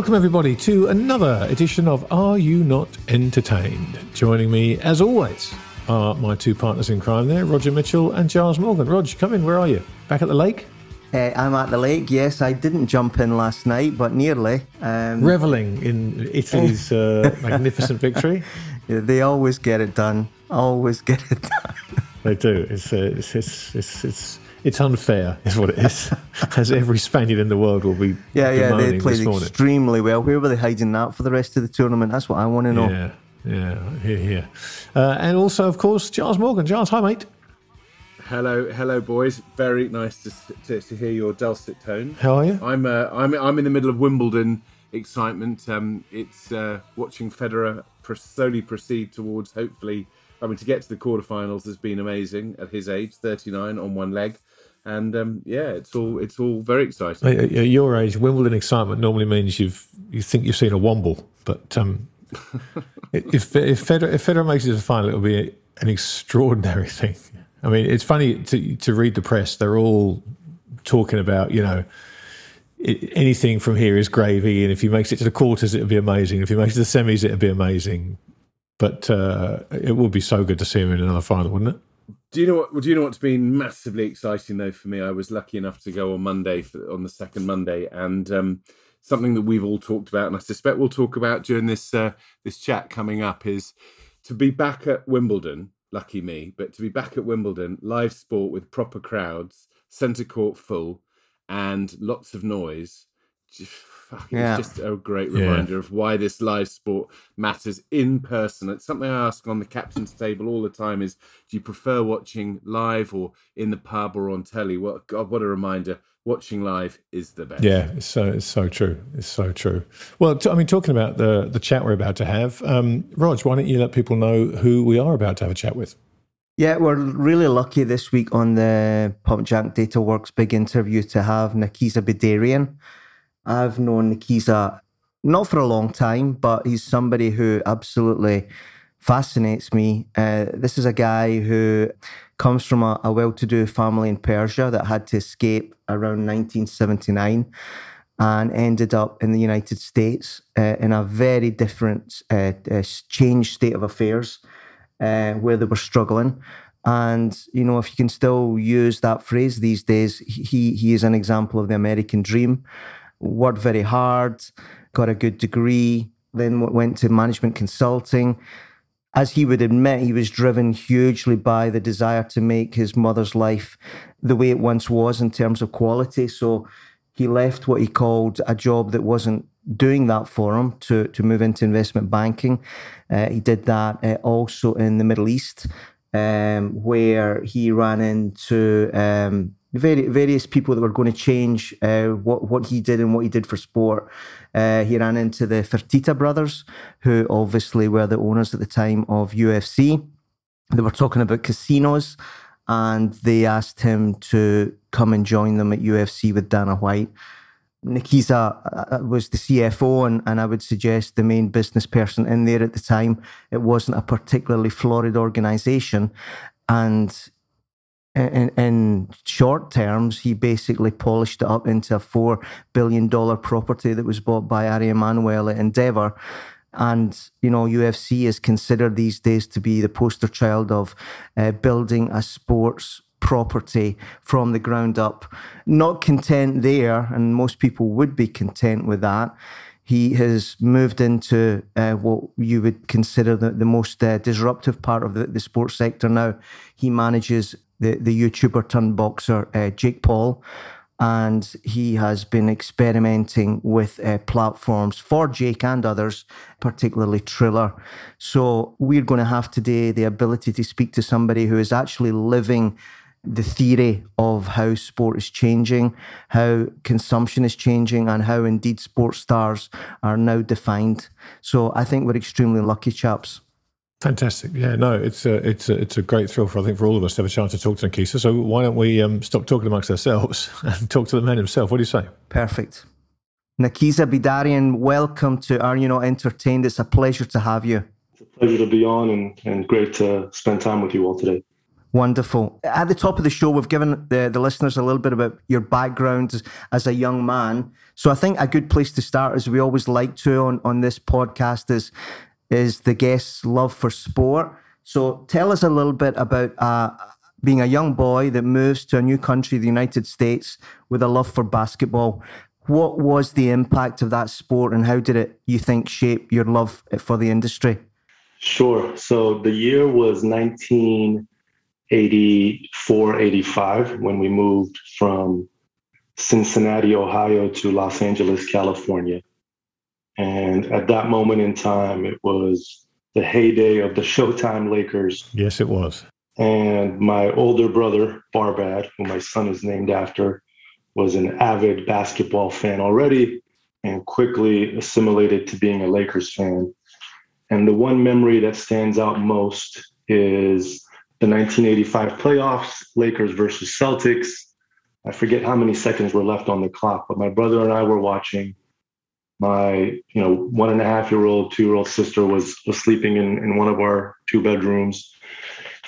Welcome, everybody, to another edition of Are You Not Entertained? Joining me, as always, are my two partners in crime there, Roger Mitchell and Giles Morgan. Roger, come in. Where are you? Back at the lake? Uh, I'm at the lake, yes. I didn't jump in last night, but nearly. Um, Reveling in Italy's uh, magnificent victory. Yeah, they always get it done. Always get it done. they do. It's, uh, it's, it's, it's, it's it's unfair, is what it is. As every Spaniard in the world will be. Yeah, yeah, they played extremely well. Where were they hiding that for the rest of the tournament? That's what I want to know. Yeah, yeah, here, here. Uh, and also, of course, Giles Morgan. Giles, hi, mate. Hello, hello, boys. Very nice to, to, to hear your dulcet tone. How are you? I'm, uh, I'm, I'm in the middle of Wimbledon excitement. Um, it's uh, watching Federer slowly proceed towards hopefully. I mean, to get to the quarterfinals has been amazing at his age, 39 on one leg and um, yeah, it's all it's all very exciting. At your age, Wimbledon excitement normally means you've you think you've seen a womble, but um, if if Federer, if Federer makes it to the final, it'll be an extraordinary thing. I mean, it's funny to to read the press; they're all talking about you know. It, anything from here is gravy, and if he makes it to the quarters, it'll be amazing. If he makes it to the semis, it'll be amazing. But uh, it would be so good to see him in another final, wouldn't it? Do you know what? Do you know what's been massively exciting though for me? I was lucky enough to go on Monday for, on the second Monday, and um, something that we've all talked about, and I suspect we'll talk about during this uh, this chat coming up, is to be back at Wimbledon. Lucky me, but to be back at Wimbledon, live sport with proper crowds, centre court full, and lots of noise yeah. it's just a great reminder yeah. of why this live sport matters in person. It's something I ask on the captain's table all the time: is do you prefer watching live or in the pub or on telly? What God, what a reminder! Watching live is the best. Yeah, it's so it's so true. It's so true. Well, t- I mean, talking about the the chat we're about to have, um, Rog, why don't you let people know who we are about to have a chat with? Yeah, we're really lucky this week on the Pump Jack Data Works big interview to have Nakisa Bidarian. I've known Nakisa not for a long time, but he's somebody who absolutely fascinates me. Uh, this is a guy who comes from a, a well to do family in Persia that had to escape around 1979 and ended up in the United States uh, in a very different, uh, uh changed state of affairs uh, where they were struggling. And you know, if you can still use that phrase these days, he he is an example of the American dream worked very hard, got a good degree, then went to management consulting. As he would admit, he was driven hugely by the desire to make his mother's life the way it once was in terms of quality. So he left what he called a job that wasn't doing that for him to, to move into investment banking. Uh, he did that uh, also in the Middle East, um, where he ran into um, various people that were going to change uh, what what he did and what he did for sport. Uh, he ran into the Fertitta brothers, who obviously were the owners at the time of UFC. They were talking about casinos, and they asked him to come and join them at UFC with Dana White. Nakisa uh, uh, was the CFO, and, and I would suggest the main business person in there at the time. It wasn't a particularly florid organization. And in, in short terms, he basically polished it up into a $4 billion property that was bought by Ari Emanuel at Endeavor. And, you know, UFC is considered these days to be the poster child of uh, building a sports property from the ground up. Not content there, and most people would be content with that. He has moved into uh, what you would consider the, the most uh, disruptive part of the, the sports sector now. He manages the, the YouTuber turned boxer, uh, Jake Paul. And he has been experimenting with uh, platforms for Jake and others, particularly Triller. So we're going to have today the ability to speak to somebody who is actually living the theory of how sport is changing, how consumption is changing, and how indeed sports stars are now defined. So I think we're extremely lucky, chaps. Fantastic. Yeah, no, it's a, it's a, it's a great thrill for I think for all of us to have a chance to talk to Nakisa. So why don't we um, stop talking amongst ourselves and talk to the man himself? What do you say? Perfect. Nakisa Bidarian, welcome to Are You Not Entertained? It's a pleasure to have you. It's a pleasure to be on and, and great to spend time with you all today. Wonderful. At the top of the show, we've given the, the listeners a little bit about your background as, as a young man. So I think a good place to start, as we always like to on, on this podcast, is is the guest's love for sport. So tell us a little bit about uh, being a young boy that moves to a new country, the United States, with a love for basketball. What was the impact of that sport and how did it, you think, shape your love for the industry? Sure. So the year was 1984, 85 when we moved from Cincinnati, Ohio to Los Angeles, California. And at that moment in time, it was the heyday of the Showtime Lakers. Yes, it was. And my older brother, Barbad, who my son is named after, was an avid basketball fan already and quickly assimilated to being a Lakers fan. And the one memory that stands out most is the 1985 playoffs, Lakers versus Celtics. I forget how many seconds were left on the clock, but my brother and I were watching my you know one and a half year old two year old sister was was sleeping in, in one of our two bedrooms.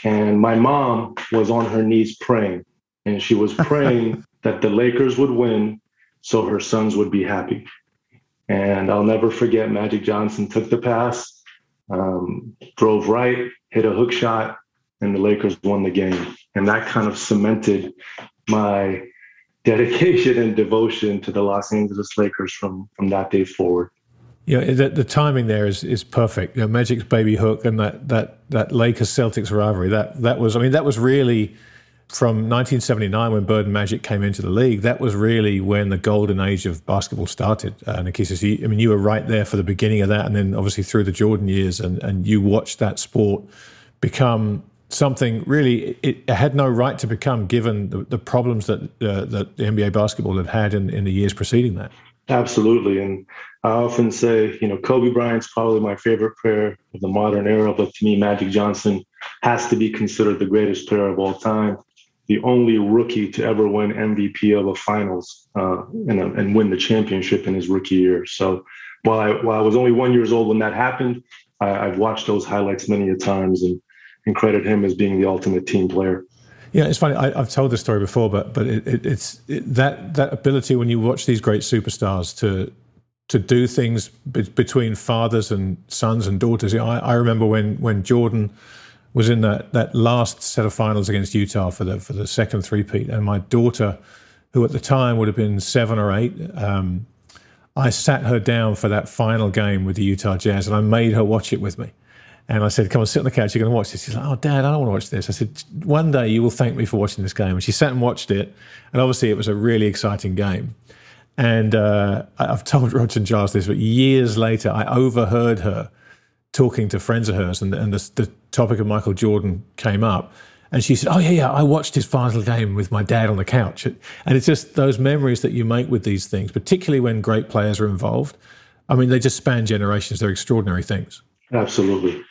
And my mom was on her knees praying. And she was praying that the lakers would win so her sons would be happy. And i'll never forget magic johnson took the pass um, drove right hit a hook shot and the lakers won the game. And that kind of cemented my dedication and devotion to the Los Angeles Lakers from from that day forward. Yeah, the, the timing there is is perfect. You know, Magic's baby hook and that that that Lakers Celtics rivalry. That that was I mean that was really from 1979 when Bird and Magic came into the league. That was really when the golden age of basketball started. Uh, I mean, you were right there for the beginning of that, and then obviously through the Jordan years, and and you watched that sport become something really it had no right to become given the, the problems that uh, that the NBA basketball had had in, in the years preceding that. Absolutely, and I often say, you know, Kobe Bryant's probably my favorite player of the modern era, but to me, Magic Johnson has to be considered the greatest player of all time. The only rookie to ever win MVP of a finals uh, and, and win the championship in his rookie year. So, while I while I was only one years old when that happened, I, I've watched those highlights many a times and and credit him as being the ultimate team player. Yeah, it's funny. I, have told this story before, but but it, it, it's it, that that ability when you watch these great superstars to to do things be, between fathers and sons and daughters. You know, I, I, remember when when Jordan was in that that last set of finals against Utah for the for the second three-peat, and my daughter, who at the time would have been seven or eight. Um, I sat her down for that final game with the Utah Jazz, and I made her watch it with me. And I said, Come on, sit on the couch. You're going to watch this. She's like, Oh, Dad, I don't want to watch this. I said, One day you will thank me for watching this game. And she sat and watched it. And obviously, it was a really exciting game. And uh, I've told Roger and Giles this, but years later, I overheard her talking to friends of hers, and, and the, the topic of Michael Jordan came up. And she said, Oh, yeah, yeah, I watched his final game with my dad on the couch. And it's just those memories that you make with these things, particularly when great players are involved. I mean, they just span generations. They're extraordinary things. Absolutely.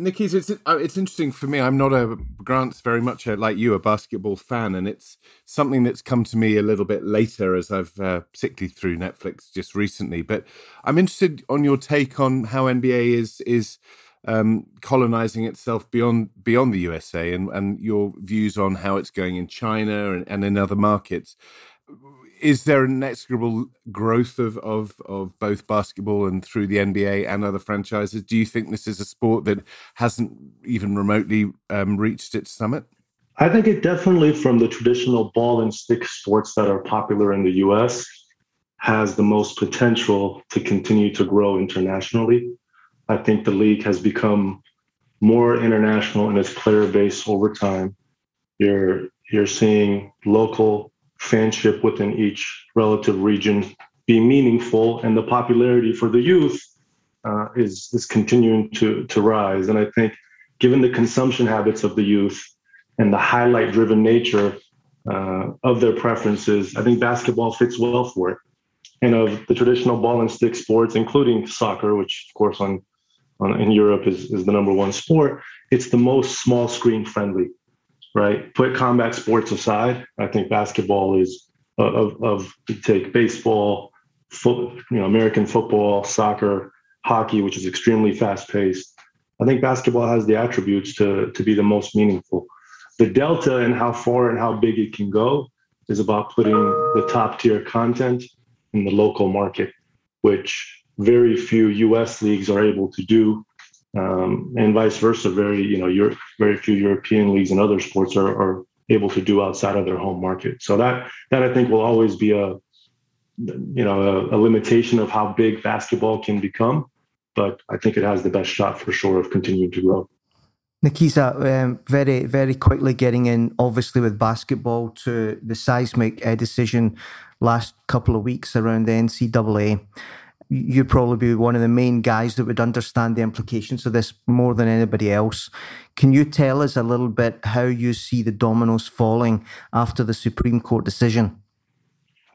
Nikki's, it's uh, it's interesting for me. I'm not a Grant's very much a, like you, a basketball fan, and it's something that's come to me a little bit later as I've uh, particularly through Netflix just recently. But I'm interested on your take on how NBA is is um, colonizing itself beyond beyond the USA, and and your views on how it's going in China and, and in other markets is there an inexorable growth of, of, of both basketball and through the NBA and other franchises? Do you think this is a sport that hasn't even remotely um, reached its summit? I think it definitely, from the traditional ball and stick sports that are popular in the US, has the most potential to continue to grow internationally. I think the league has become more international in its player base over time. You're you're seeing local fanship within each relative region be meaningful, and the popularity for the youth uh, is is continuing to to rise. And I think, given the consumption habits of the youth, and the highlight driven nature uh, of their preferences, I think basketball fits well for it. And of the traditional ball and stick sports, including soccer, which of course on, on in Europe is, is the number one sport, it's the most small screen friendly, right? Put combat sports aside, I think basketball is of, of take baseball, foot, you know, American football, soccer, hockey, which is extremely fast paced. I think basketball has the attributes to, to be the most meaningful the delta and how far and how big it can go is about putting the top tier content in the local market, which very few U.S. leagues are able to do, um, and vice versa. Very you know, Europe, very few European leagues and other sports are, are able to do outside of their home market. So that that I think will always be a you know a, a limitation of how big basketball can become, but I think it has the best shot for sure of continuing to grow. Nakisa, um, very, very quickly getting in, obviously, with basketball to the seismic uh, decision last couple of weeks around the NCAA. You'd probably be one of the main guys that would understand the implications of this more than anybody else. Can you tell us a little bit how you see the dominoes falling after the Supreme Court decision?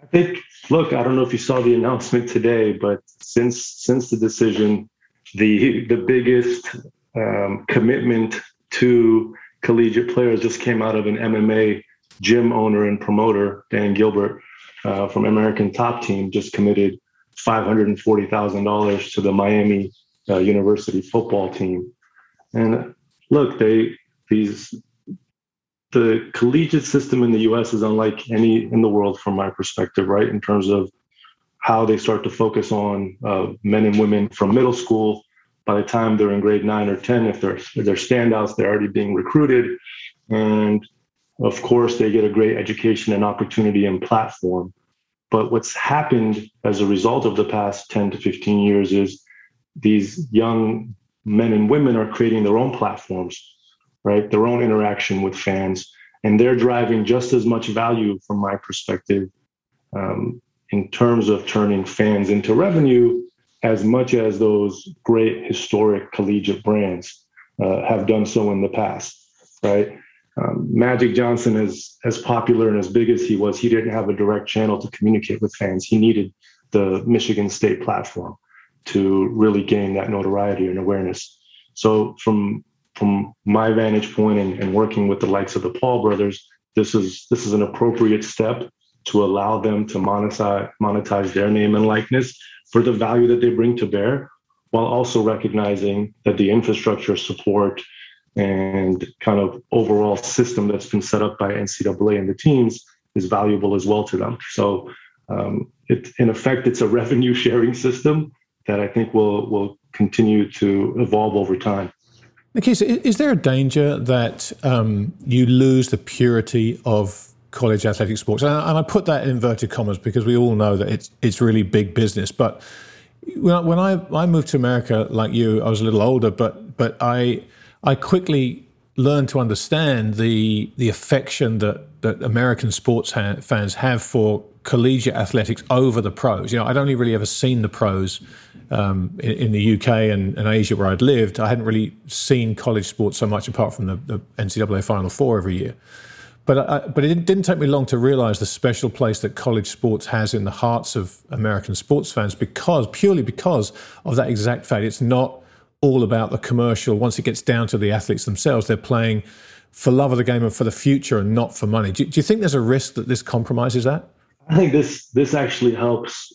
I think, look, I don't know if you saw the announcement today, but since since the decision, the the biggest um, commitment to collegiate players just came out of an MMA gym owner and promoter, Dan Lambert uh, from American Top Team, just committed $540,000 to the Miami uh, University football team. And look, they these the collegiate system in the U.S. is unlike any in the world, from my perspective, right? In terms of how they start to focus on uh, men and women from middle school by the time they're in grade nine or 10, if they're, if they're standouts, they're already being recruited. And of course, they get a great education and opportunity and platform. But what's happened as a result of the past 10 to 15 years is these young men and women are creating their own platforms, right? Their own interaction with fans. And they're driving just as much value from my perspective um, in terms of turning fans into revenue as much as those great historic collegiate brands uh, have done so in the past, right? Um, Magic Johnson is as popular and as big as he was. He didn't have a direct channel to communicate with fans. He needed the Michigan State platform to really gain that notoriety and awareness. So, from from my vantage point and, and working with the likes of the Paul brothers, this is this is an appropriate step to allow them to monetize monetize their name and likeness for the value that they bring to bear, while also recognizing that the infrastructure support and kind of overall system that's been set up by NCAA and the teams is valuable as well to them. So, um, it, in effect, it's a revenue sharing system that I think will will continue to evolve over time. So is there a danger that um, you lose the purity of college athletic sports. And I, and I, put that in inverted commas because we all know that it's it's really big business. But when I, I moved to America, like you, I was a little older, but but I I quickly learned to understand the the affection that that American sports ha- fans have for collegiate athletics over the pros. You know, I'd only really ever seen the pros um, in, in, the UK and, and, Asia where I'd lived. I hadn't really seen college sports so much apart from the, the NCAA Final Four every year. But, I, but it didn't take me long to realize the special place that college sports has in the hearts of American sports fans because, purely because of that exact fact. It's not all about the commercial. Once it gets down to the athletes themselves, they're playing for love of the game and for the future and not for money. Do, do you think there's a risk that this compromises that? I think this this actually helps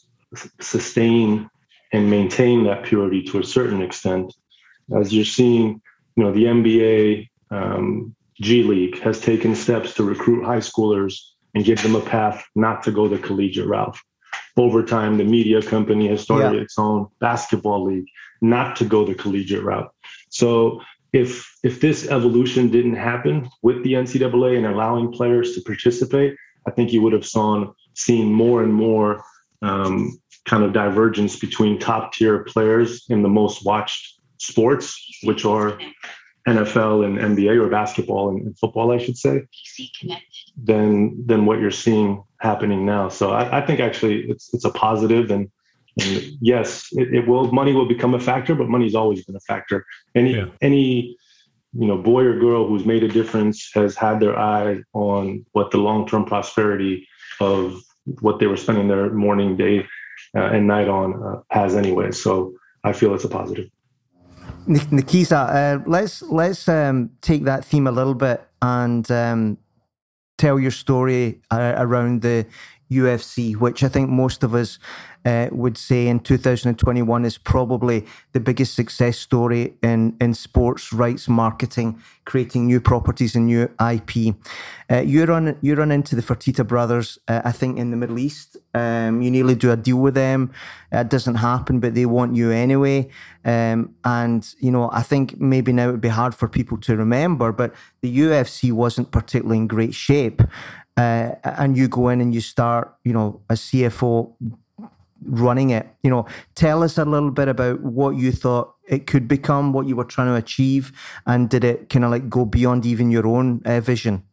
sustain and maintain that purity to a certain extent. As you're seeing, you know, the NBA, um, G League has taken steps to recruit high schoolers and give them a path not to go the collegiate route. Over time, the media company has started yeah. its own basketball league not to go the collegiate route. So if if this evolution didn't happen with the NCAA and allowing players to participate, I think you would have saw, seen more and more um, kind of divergence between top tier players in the most watched sports, which are NFL and NBA or basketball and, and football, I should say, than than what you're seeing happening now. So I, I think actually it's it's a positive and and yes, it, it, will money will become a factor, but money's always been a factor. Any yeah. any you know, boy or girl who's made a difference has had their eye on what the long term prosperity of what they were spending their morning, day, uh, and night on uh, has anyway. So I feel it's a positive. Nakisa, uh, let's let's um, take that theme a little bit and um, tell your story uh, around the UFC, which I think most of us uh, would say in 2021 is probably the biggest success story in, in sports rights marketing, creating new properties and new IP. Uh, you run you run into the Fertitta brothers, uh, I think, in the Middle East. Um, you nearly do a deal with them. It doesn't happen, but they want you anyway. Um, and you know, I think maybe now it would be hard for people to remember, but the UFC wasn't particularly in great shape. Uh, and you go in and you start, you know, as CFO running it. You know, tell us a little bit about what you thought it could become, what you were trying to achieve, and did it kind of like go beyond even your own uh, vision?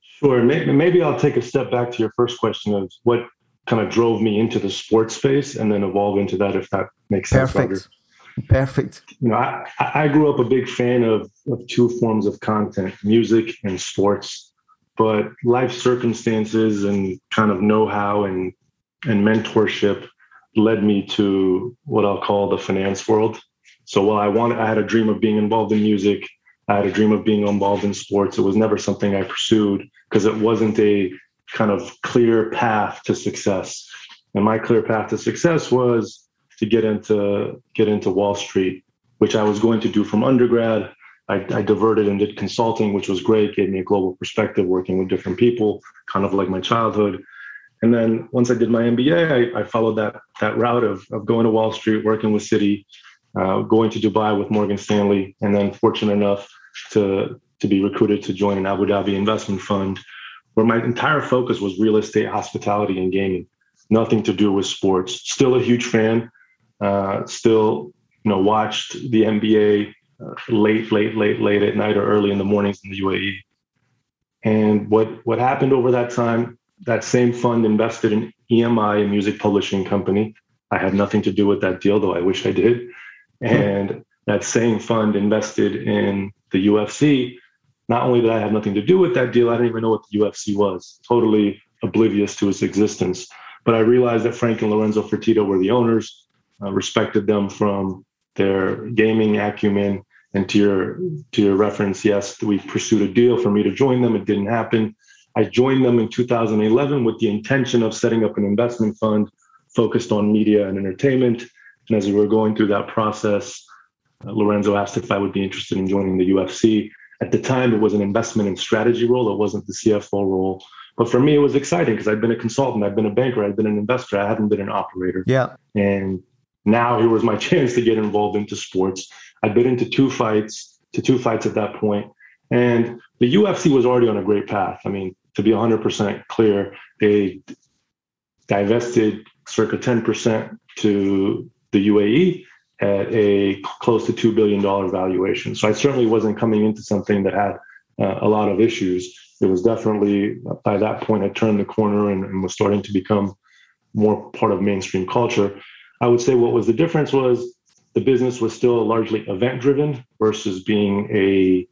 Sure. Maybe I'll take a step back to your first question of what kind of drove me into the sports space and then evolve into that if that makes sense. Perfect. Roger. Perfect. You know, I, I grew up a big fan of, of two forms of content, music and sports, but life circumstances and kind of know-how and and mentorship led me to what I'll call the finance world. So while I wanted, I had a dream of being involved in music. I had a dream of being involved in sports. It was never something I pursued because it wasn't a kind of clear path to success. And my clear path to success was to get into get into Wall Street, which I was going to do from undergrad. I, I diverted and did consulting, which was great, gave me a global perspective, working with different people, kind of like my childhood. And then once I did my MBA, I, I followed that that route of, of going to Wall Street, working with Citi, uh, going to Dubai with Morgan Stanley, and then fortunate enough to to be recruited to join an Abu Dhabi investment fund, where my entire focus was real estate, hospitality, and gaming. Nothing to do with sports. Still a huge fan. Uh, still, you know, watched the NBA late, late, late, late at night or early in the mornings in the UAE. And what what happened over that time that same fund invested in EMI, a music publishing company. I had nothing to do with that deal, though I wish I did. And that same fund invested in the UFC. Not only did I have nothing to do with that deal, I didn't even know what the UFC was, totally oblivious to its existence. But I realized that Frank and Lorenzo Fertitta were the owners, uh, respected them from their gaming acumen. And to your to your reference, yes, we pursued a deal for me to join them. It didn't happen. I joined them in 2011 with the intention of setting up an investment fund focused on media and entertainment. And as we were going through that process, uh, Lorenzo asked if I would be interested in joining the UFC. At the time, it was an investment and strategy role, it wasn't the CFO role. But for me, it was exciting because I'd been a consultant, I'd been a banker, I'd been an investor, I hadn't been an operator. Yeah. And now here was my chance to get involved into sports. I'd been into two fights, to two fights at that point. And the UFC was already on a great path. I mean, to be 100% clear, they divested circa 10% to the UAE at a close to $2 billion valuation. So I certainly wasn't coming into something that had uh, a lot of issues. It was definitely, by that point, I turned the corner and, and was starting to become more part of mainstream culture. I would say what was the difference was the business was still largely event driven versus being a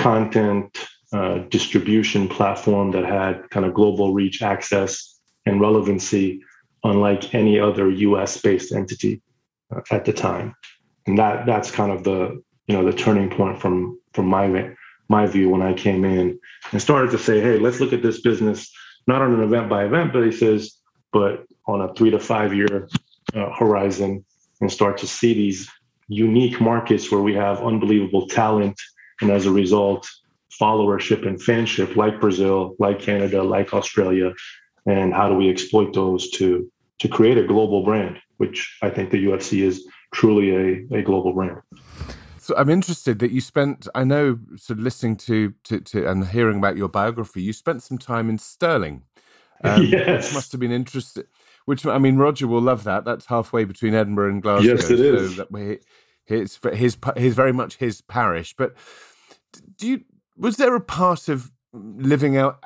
content uh, distribution platform that had kind of global reach, access, and relevancy, unlike any other U.S. based entity uh, at the time. And that that's kind of the you know the turning point from from my my view when I came in and started to say, hey, let's look at this business not on an event by event basis, but on a three to five year uh, horizon, and start to see these unique markets where we have unbelievable talent, and as a result, followership and fanship like Brazil, like Canada, like Australia, and how do we exploit those to to create a global brand, which I think the UFC is truly a, a global brand. So I'm interested that you spent, I know, sort of listening to, to, to and hearing about your biography, you spent some time in Stirling. Um, yes. Which must have been interesting. Which, I mean, Roger will love that. That's halfway between Edinburgh and Glasgow. Yes, it is. So that it's his, his, very much his parish. But do you, was there a part of living out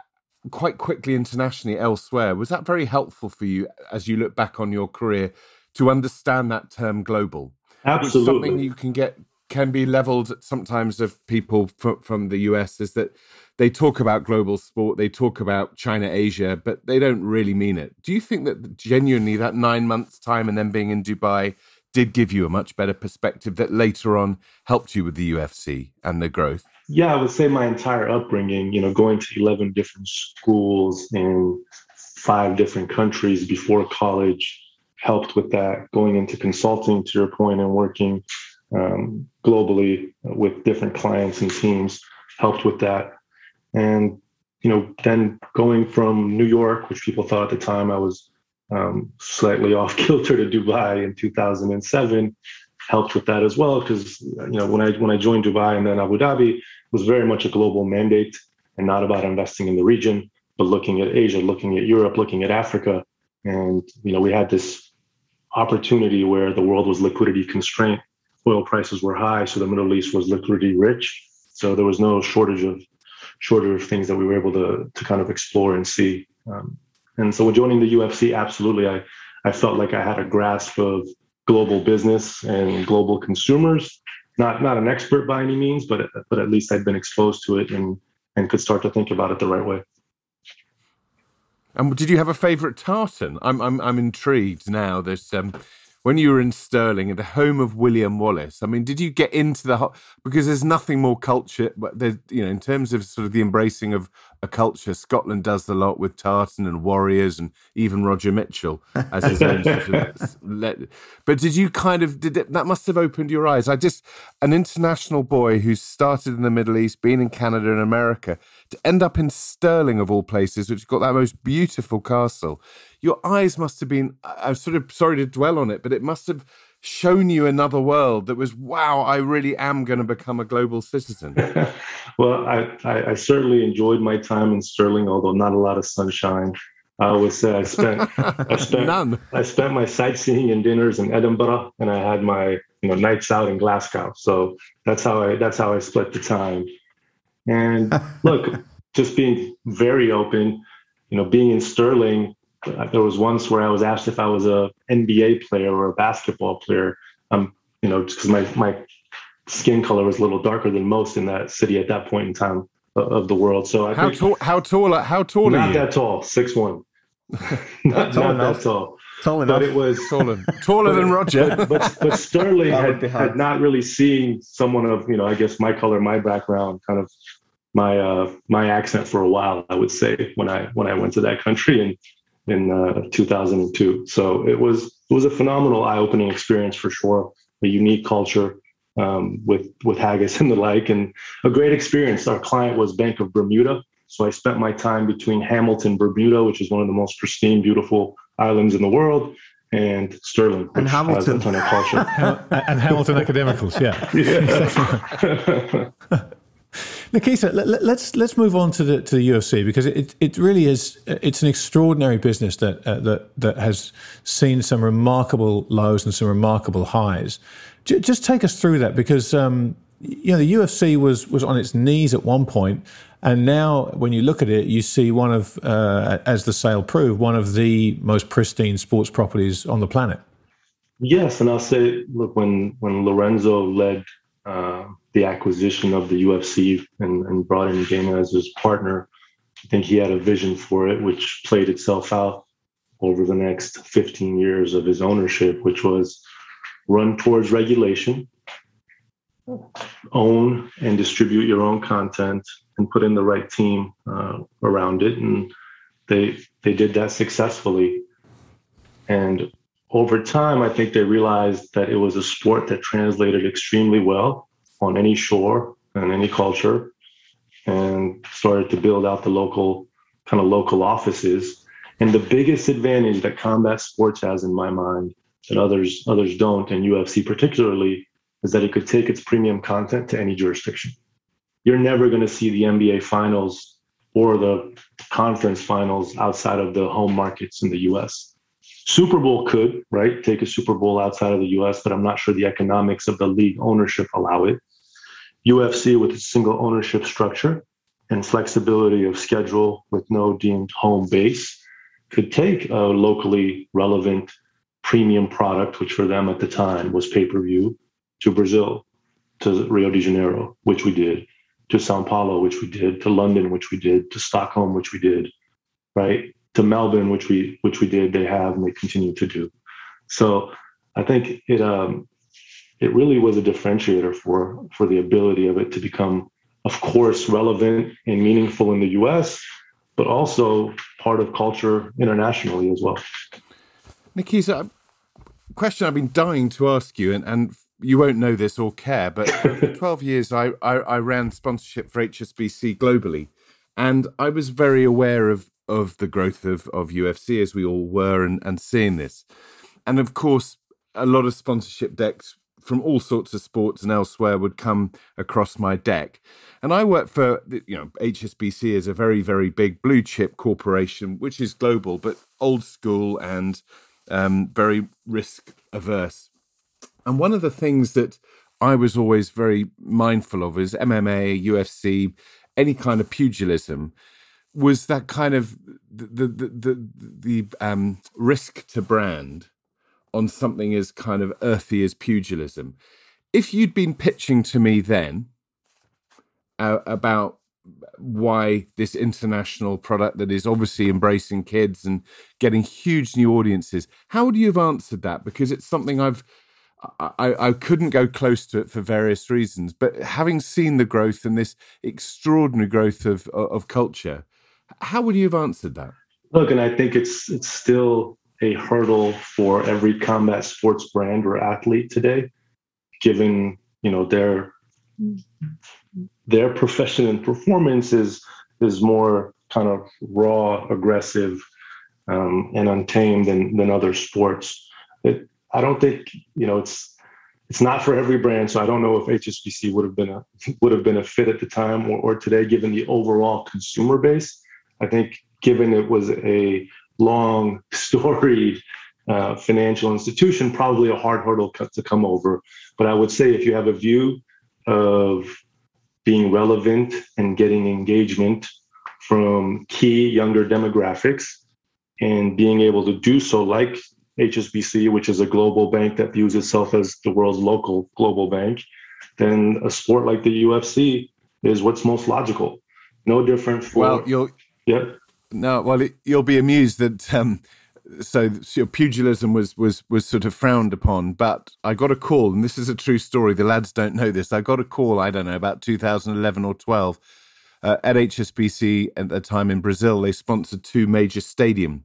quite quickly internationally elsewhere? Was that very helpful for you as you look back on your career to understand that term global? Absolutely. something you can get can be leveled sometimes of people from, from the US is that they talk about global sport, they talk about China, Asia, but they don't really mean it. Do you think that genuinely that nine months' time and then being in Dubai did give you a much better perspective that later on helped you with the UFC and the growth? Yeah, I would say my entire upbringing, you know, going to 11 different schools in five different countries before college helped with that. Going into consulting, to your point, and working um, globally with different clients and teams helped with that. And you know, then going from New York, which people thought at the time I was um, slightly off kilter, to Dubai in 2007, helped with that as well. Because you know, when I when I joined Dubai and then Abu Dhabi, was very much a global mandate and not about investing in the region, but looking at Asia, looking at Europe, looking at Africa. And you know, we had this opportunity where the world was liquidity constrained. Oil prices were high, so the Middle East was liquidity rich. So there was no shortage of shortage of things that we were able to to kind of explore and see. Um, and so when joining the UFC, absolutely, I I felt like I had a grasp of global business and global consumers. Not not an expert by any means, but but at least I'd been exposed to it and and could start to think about it the right way. And did you have a favourite tartan? I'm I'm I'm intrigued now. There's um, when you were in Stirling, at the home of William Wallace. I mean, did you get into the ho- because there's nothing more culture, but there's you know in terms of sort of the embracing of a culture, Scotland does a lot with tartan and warriors and even Roger Mitchell as his own sort of. Let, but did you kind of did it, that must have opened your eyes? I just an international boy who started in the Middle East, been in Canada and America, to end up in Stirling of all places, which got that most beautiful castle your eyes must have been i'm sort of sorry to dwell on it but it must have shown you another world that was wow i really am going to become a global citizen. Well I, I, I certainly enjoyed my time in Stirling, although not a lot of sunshine. I always say i spent i spent None. i spent my sightseeing and dinners in edinburgh and i had my you know nights out in glasgow. So that's how i that's how i split the time. And look just being very open you know being in stirling there was once where I was asked if I was a NBA player or a basketball player. Um, you know, because my my skin color was a little darker than most in that city at that point in time of the world. So I how tall? How tall? How tall not are you? that tall, six one. not, tall not that tall. Tall enough. But it was taller, taller than Roger. But, but, but Stirling That would had, had not really seen someone of you know I guess my color, my background, kind of my uh, my accent for a while. I would say when I when I went to that country and in uh, 2002. So it was it was a phenomenal eye-opening experience for sure. A unique culture um, with with haggis and the like, and a great experience. Our client was Bank of Bermuda, so I spent my time between Hamilton, Bermuda, which is one of the most pristine, beautiful islands in the world, and Stirling, And Hamilton. has a ton of culture. And Hamilton Academicals, yeah. Yeah. Nakisa, let, let's let's move on to the to the UFC because it it really is it's an extraordinary business that uh, that that has seen some remarkable lows and some remarkable highs. J- just take us through that because um, you know the UFC was was on its knees at one point, and now when you look at it, you see one of uh, as the sale proved one of the most pristine sports properties on the planet. Yes, and I'll say, look, when when Lorenzo led uh, the acquisition of the UFC and, and brought in Dana as his partner, I think he had a vision for it, which played itself out over the next 15 years of his ownership, which was run towards regulation, own and distribute your own content, and put in the right team uh, around it, and they they did that successfully. And over time, I think they realized that it was a sport that translated extremely well on any shore and any culture, and started to build out the local kind of local offices. And the biggest advantage that combat sports has, in my mind, that others others don't, and UFC particularly, is that it could take its premium content to any jurisdiction. You're never going to see the NBA finals or the conference finals outside of the home markets in the US. Super Bowl could, right, take a Super Bowl outside of the US, but I'm not sure the economics of the league ownership allow it. UFC with a single ownership structure and flexibility of schedule with no deemed home base could take a locally relevant premium product, which for them at the time was pay per view, to Brazil. to Rio de Janeiro, which we did, to Sao Paulo, which we did, to London, which we did, to Stockholm, which we did, right? To Melbourne, which we which we did, they have and they continue to do. So I think it um, it really was a differentiator for for the ability of it to become, of course, relevant and meaningful in the U.S., but also part of culture internationally as well. Nakisa, question I've been dying to ask you, and, and you won't know this or care, but for 12 years I, I, I, ran sponsorship for HSBC globally. And I was very aware of, of the growth of, of UFC as we all were and, and seeing this. And of course, a lot of sponsorship decks from all sorts of sports and elsewhere would come across my deck. And I work for, you know, HSBC is a very, very big blue chip corporation, which is global, but old school and um, very risk averse. And one of the things that I was always very mindful of is MMA, UFC, any kind of pugilism was that kind of the the the, the um, risk to brand on something as kind of earthy as pugilism. If you'd been pitching to me then uh, about why this international product that is obviously embracing kids and getting huge new audiences, how would you have answered that? Because it's something I've I, I couldn't go close to it for various reasons, but having seen the growth and this extraordinary growth of of culture, how would you have answered that? Look, and I think it's it's still a hurdle for every combat sports brand or athlete today, given you know their their profession and performance is is more kind of raw, aggressive, um, and untamed than than other sports. It, I don't think you know it's it's not for every brand. So I don't know if HSBC would have been a would have been a fit at the time or, or today, given the overall consumer base. I think given it was a long, storied uh, financial institution, probably a hard hurdle to come over. But I would say if you have a view of being relevant and getting engagement from key younger demographics and being able to do so like HSBC, which is a global bank that views itself as the world's local global bank, then a sport like the UFC is what's most logical. No different for. Well, you'll. Yeah. No, well, you'll be amused that. Um, so, so pugilism was was was sort of frowned upon, but I got a call, and this is a true story. The lads don't know this. I got a call. I don't know about 2011 or 12 uh, at HSBC at the time in Brazil. They sponsored two major stadium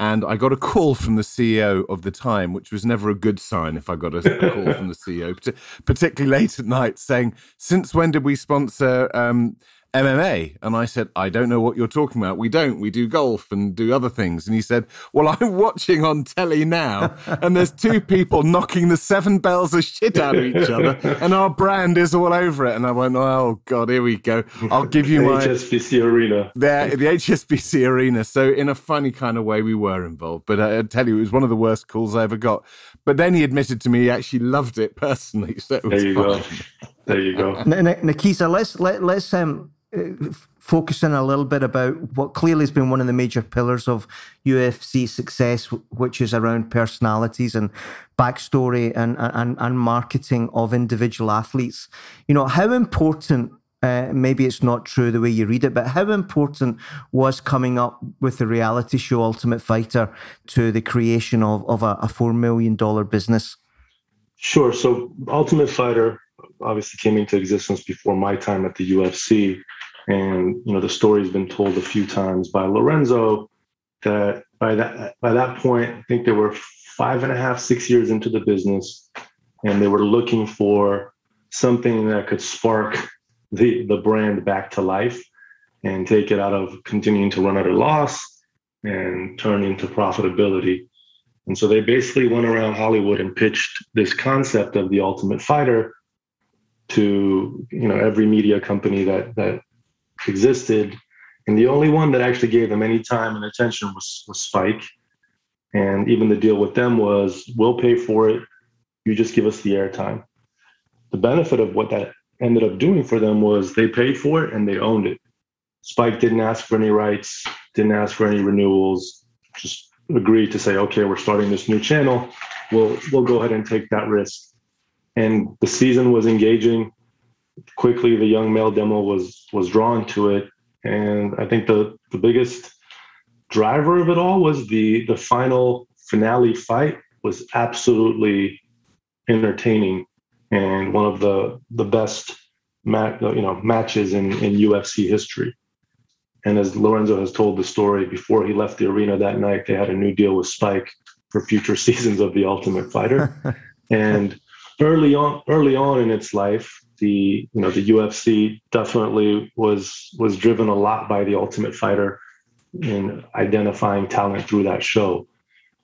and I got a call from the CEO of the time, which was never a good sign if I got a call from the CEO, particularly late at night, saying, Since when did we sponsor um, MMA? And I said, I don't know what you're talking about. We don't. We do golf and do other things. And he said, Well, I'm watching on telly now, and there's two people knocking the seven bells of shit out of each other, and our brand is all over it. And I went, Oh, God, here we go. I'll give you my HSBC Arena. The, the HSBC Arena. So, in a funny kind of way, we were involved. But I, I tell you, it was one of the worst calls I ever got. But then he admitted to me he actually loved it personally. So there you fun. go. There you go. Nakisa, let's let, let's um focusing a little bit about what clearly has been one of the major pillars of UFC success, which is around personalities and backstory and, and, and marketing of individual athletes. You know, how important uh, maybe it's not true the way you read it, but how important was coming up with the reality show Ultimate Fighter to the creation of, of a, a $4 million business? Sure. So, Ultimate Fighter obviously came into existence before my time at the UFC. And you know, the story's been told a few times by Lorenzo that by that by that point, I think they were five and a half, six years into the business, and they were looking for something that could spark the the brand back to life and take it out of continuing to run at a loss and turn into profitability. And so they basically went around Hollywood and pitched this concept of the ultimate fighter to you know every media company that that existed. And the only one that actually gave them any time and attention was, was Spike. And even the deal with them was we'll pay for it. You just give us the airtime. The benefit of what that ended up doing for them was they paid for it and they owned it. Spike didn't ask for any rights, didn't ask for any renewals, just agreed to say, okay, we're starting this new channel. We'll we'll go ahead and take that risk. and the season was engaging. Quickly, the young male demo was was drawn to it, and I think the the biggest driver of it all was the the final finale fight was absolutely entertaining and one of the the best ma- you know matches in in UFC history. And as Lorenzo has told the story before he left the arena that night, they had a new deal with Spike for future seasons of The Ultimate Fighter. and early on, early on in its life, the you know the UFC definitely was was driven a lot by The Ultimate Fighter in identifying talent through that show.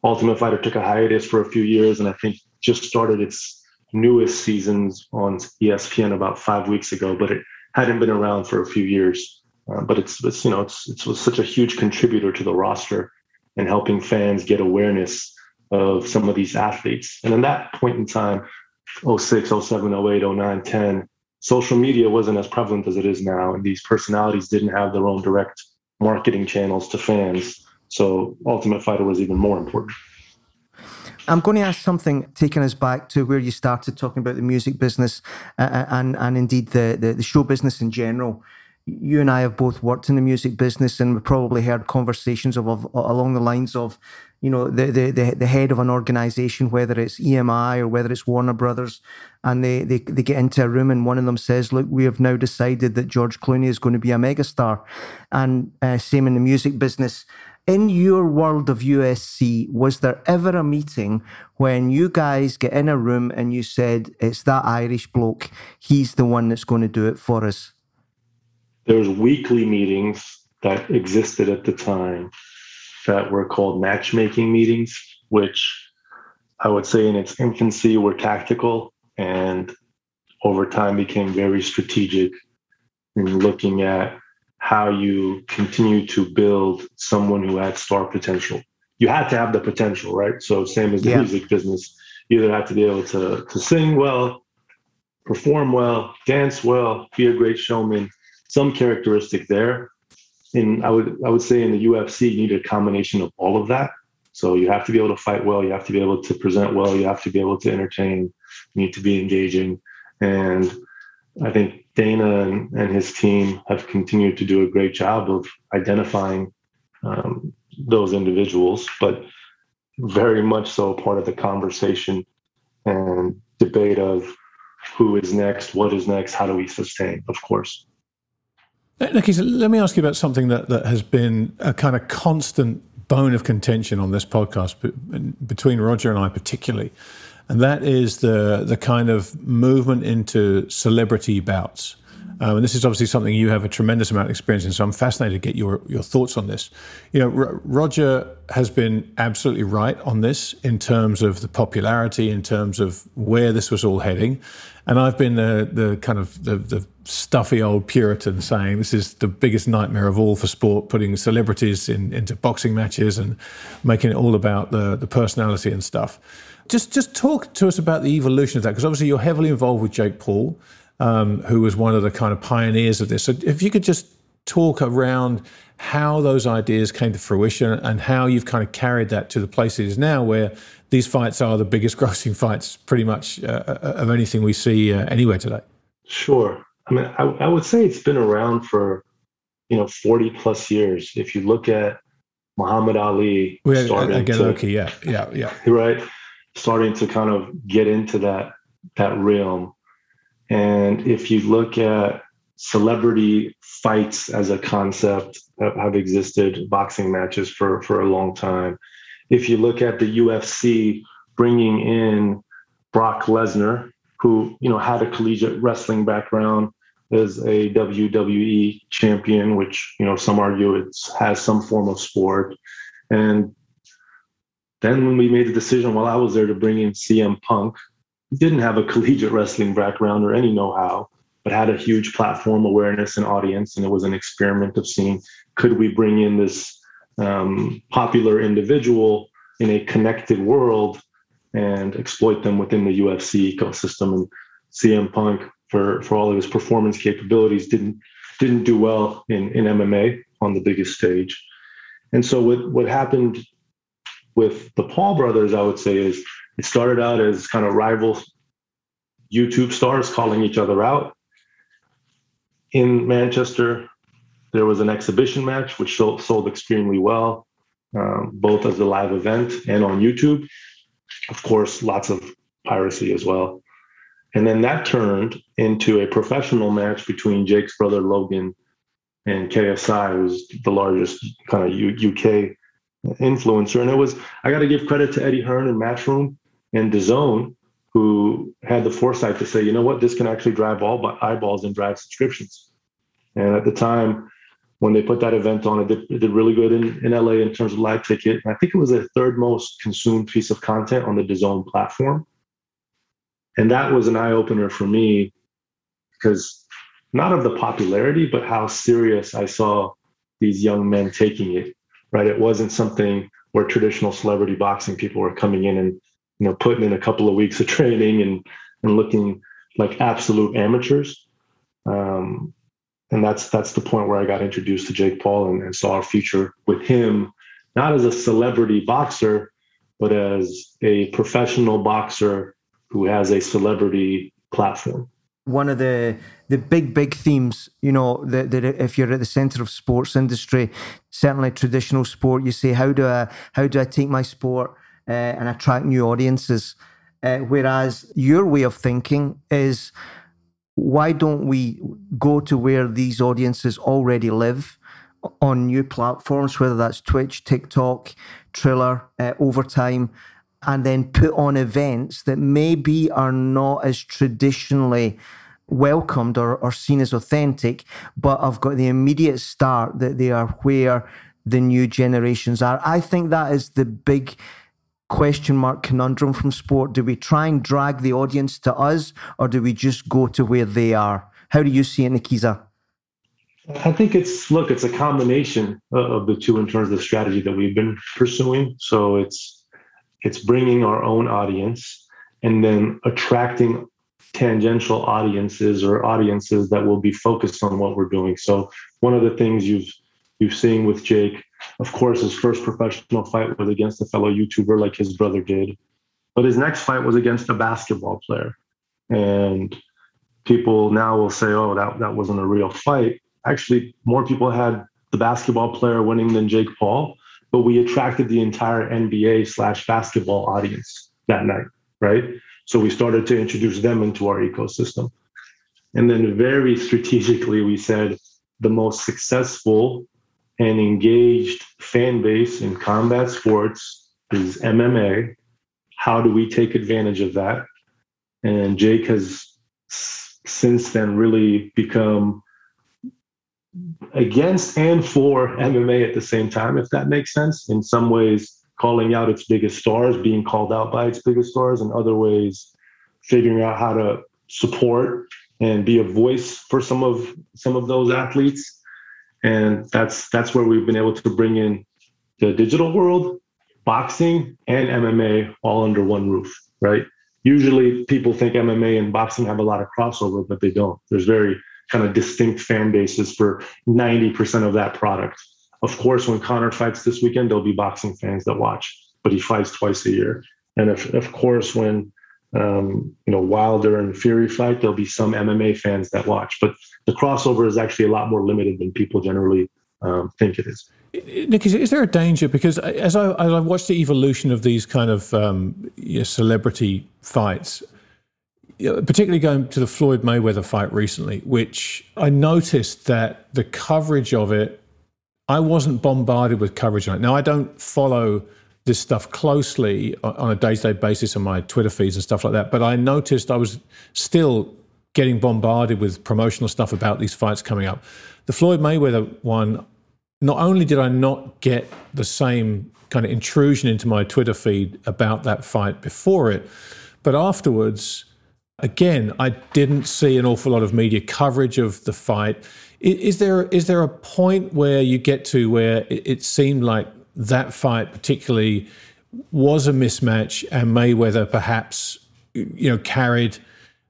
Ultimate Fighter took a hiatus for a few years, and I think just started its newest seasons on ESPN about five weeks ago, but it hadn't been around for a few years. Uh, but it's, it's you know it's it was such a huge contributor to the roster and helping fans get awareness of some of these athletes. And in that point in time, 06, 07, 08, 09, 10, social media wasn't as prevalent as it is now, and these personalities didn't have their own direct marketing channels to fans. So Ultimate Fighter was even more important. I'm going to ask something taking us back to where you started talking about the music business uh, uh, and and indeed the, the, the show business in general. You and I have both worked in the music business, and we've probably heard conversations of, of along the lines of, you know, the, the the head of an organization, whether it's EMI or whether it's Warner Brothers, and they, they they get into a room and one of them says, "Look, we have now decided that George Clooney is going to be a megastar," and uh, same in the music business. In your world of UFC, was there ever a meeting when you guys get in a room and you said, it's that Irish bloke, he's the one that's going to do it for us? There's weekly meetings that existed at the time that were called matchmaking meetings, which I would say in its infancy were tactical and over time became very strategic in looking at how you continue to build someone who had star potential. You had to have the potential, right? So same as the yeah. music business, you either have to be able to to sing well, perform well, dance well, be a great showman, some characteristic there. And I would I would say in the UFC, you need a combination of all of that. So you have to be able to fight well, you have to be able to present well, you have to be able to entertain, you need to be engaging. And I think Dana and, and his team have continued to do a great job of identifying um, those individuals, but very much so part of the conversation and debate of who is next, what is next, how do we sustain, of course. Nicky, let me ask you about something that, that has been a kind of constant bone of contention on this podcast between Roger and I, particularly and that is the the kind of movement into celebrity bouts. Um, and this is obviously something you have a tremendous amount of experience in. So I'm fascinated to get your your thoughts on this. You know, R- Roger has been absolutely right on this in terms of the popularity, in terms of where this was all heading, and I've been the the kind of the, the stuffy old Puritan saying this is the biggest nightmare of all for sport, putting celebrities in, into boxing matches and making it all about the the personality and stuff. Just just talk to us about the evolution of that, because obviously you're heavily involved with Jake Paul, um, who was one of the kind of pioneers of this. So if you could just talk around how those ideas came to fruition and how you've kind of carried that to the place it is now, where these fights are the biggest grossing fights, pretty much uh, uh, of anything we see uh, anywhere today. Sure. I mean, I, I would say it's been around for you know 40 plus years. If you look at Muhammad Ali, starting again, to, okay, yeah, yeah, yeah, right starting to kind of get into that that realm. And if you look at celebrity fights as a concept have existed, boxing matches for for a long time. If you look at the UFC bringing in Brock Lesnar, who you know had a collegiate wrestling background, as a WWE champion, which you know some argue it has some form of sport, and then when we made the decision while I was there to bring in CM Punk, didn't have a collegiate wrestling background or any know-how, but had a huge platform awareness and audience. And it was an experiment of seeing could we bring in this um, popular individual in a connected world and exploit them within the UFC ecosystem. And CM Punk, for for all of his performance capabilities, didn't didn't do well in in MMA on the biggest stage. And so what what happened with the Paul brothers, I would say is it started out as kind of rival YouTube stars calling each other out. In Manchester, there was an exhibition match which sold, sold extremely well, um, both as a live event and on YouTube. Of course, lots of piracy as well. And then that turned into a professional match between Jake's brother Logan and KSI, who's the largest kind of U- UK influencer. And it was, I got to give credit to Eddie Hearn and Matchroom and DAZN, who had the foresight to say, you know what, this can actually drive all eyeballs and drive subscriptions. And at the time, when they put that event on, it did, it did really good in, in LA in terms of live ticket. And I think it was the third most consumed piece of content on the DAZN platform. And that was an eye opener for me because not of the popularity, but how serious I saw these young men taking it. Right. It wasn't something where traditional celebrity boxing people were coming in and, you know, putting in a couple of weeks of training and, and looking like absolute amateurs. Um, and that's that's the point where I got introduced to Jake Paul and, and saw a future with him, not as a celebrity boxer, but as a professional boxer who has a celebrity platform. One of the the big big themes, you know, that, that if you're at the center of sports industry, certainly traditional sport, you say how do I how do I take my sport uh, and attract new audiences? Uh, whereas your way of thinking is why don't we go to where these audiences already live on new platforms, whether that's Twitch, TikTok, Triller, uh, Overtime, and then put on events that maybe are not as traditionally welcomed or, or seen as authentic, but I've got the immediate start that they are where the new generations are. I think that is the big question mark conundrum from sport. Do we try and drag the audience to us or do we just go to where they are? How do you see it, Nakisa? I think it's look, it's a combination of the two in terms of the strategy that we've been pursuing. So it's it's bringing our own audience and then attracting tangential audiences or audiences that will be focused on what we're doing. So one of the things you've you've seen with Jake, of course, his first professional fight was against a fellow YouTuber like his brother did, but his next fight was against a basketball player, and people now will say, "Oh, that that wasn't a real fight." Actually, more people had the basketball player winning than Jake Paul, but we attracted the entire NBA slash basketball audience that night, right? So we started to introduce them into our ecosystem. And then very strategically, we said the most successful and engaged fan base in combat sports is MMA. How do we take advantage of that? And Jake has since then really become against and for MMA at the same time, if that makes sense. In some ways, calling out its biggest stars, being called out by its biggest stars, and other ways, figuring out how to support and be a voice for some of some of those athletes. And that's that's where we've been able to bring in the digital world, boxing and MMA all under one roof, right? Usually people think MMA and boxing have a lot of crossover, but they don't. There's very kind of distinct fan bases for 90% of that product. Of course, when Conor fights this weekend, there'll be boxing fans that watch, but he fights twice a year. And if, of course, when um, you know Wilder and Fury fight, there'll be some MMA fans that watch. But the crossover is actually a lot more limited than people generally um, think it is. Nick, is, is, there a danger? Because as I, as I watched the evolution of these kind of um, you know, celebrity fights, particularly going to the Floyd Mayweather fight recently, which I noticed that the coverage of it, I wasn't bombarded with coverage on it. Now, I don't follow this stuff closely on a day to day basis on my Twitter feeds and stuff like that, but I noticed I was still getting bombarded with promotional stuff about these fights coming up. The Floyd Mayweather one, not only did I not get the same kind of intrusion into my Twitter feed about that fight before it, but afterwards, Again, I didn't see an awful lot of media coverage of the fight. Is there is there a point where you get to where it seemed like that fight particularly was a mismatch, and Mayweather perhaps you know carried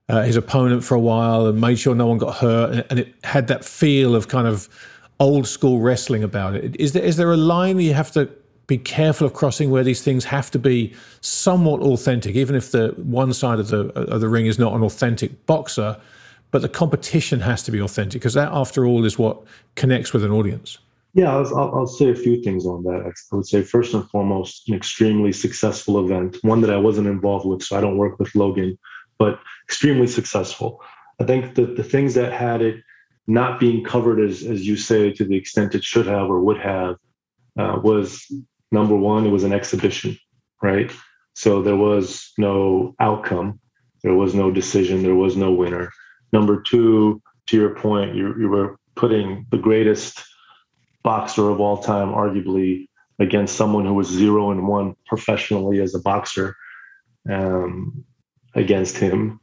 uh, his opponent for a while and made sure no one got hurt, and it had that feel of kind of old school wrestling about it. Is there is there a line you have to be careful of crossing where these things have to be somewhat authentic, even if the one side of the of the ring is not an authentic boxer, but the competition has to be authentic because that, after all, is what connects with an audience. Yeah, I'll, I'll, say a few things on that. I would say first and foremost, an extremely successful event, one that I wasn't involved with, so I don't work with Logan, but extremely successful. I think that the things that had it not being covered as as you say to the extent it should have or would have uh, was number one, it was an exhibition, right? So there was no outcome, there was no decision, there was no winner. Number two, to your point, you, you were putting the greatest boxer of all time, arguably, against someone who was zero and one professionally as a boxer um, against him.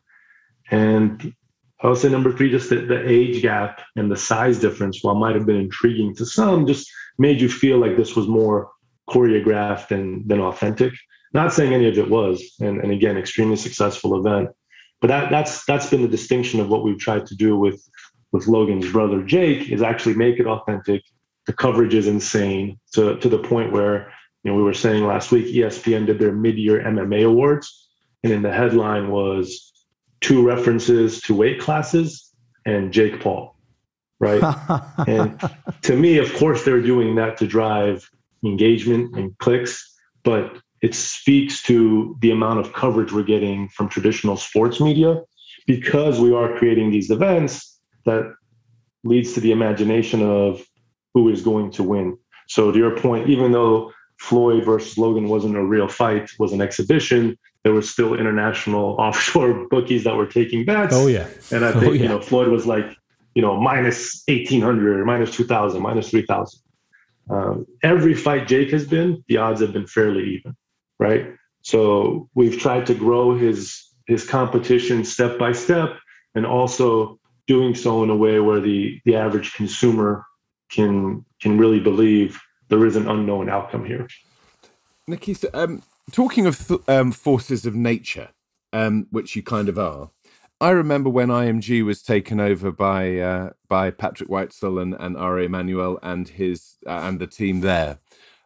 And I would say number three, just the, the age gap and the size difference, while might have been intriguing to some, just made you feel like this was more choreographed than, than authentic. Not saying any of it was, and, and again, extremely successful event. But that, that's that's been the distinction of what we've tried to do with with Logan's brother Jake is actually make it authentic. The coverage is insane to to the point where you know we were saying last week ESPN did their mid-year MMA awards, and in the headline was two references to weight classes and Jake Paul, right? and to me, of course, they're doing that to drive engagement and clicks, but it speaks to the amount of coverage we're getting from traditional sports media because we are creating these events that leads to the imagination of who is going to win. So to your point, even though Floyd versus Logan wasn't a real fight, was an exhibition, there was still international offshore bookies that were taking bets. Oh yeah. And I think, oh, yeah. you know, Floyd was like, you know, minus 1800, minus 2000, minus 3000. Um, every fight Jake has been, the odds have been fairly even, right? So we've tried to grow his his competition step by step, and also doing so in a way where the the average consumer can can really believe there is an unknown outcome here. Nakisa, um, talking of th- um, forces of nature, um, which you kind of are, I remember when IMG was taken over by uh, by Patrick Whitesell and, and Ari Emanuel and his uh, and the team there.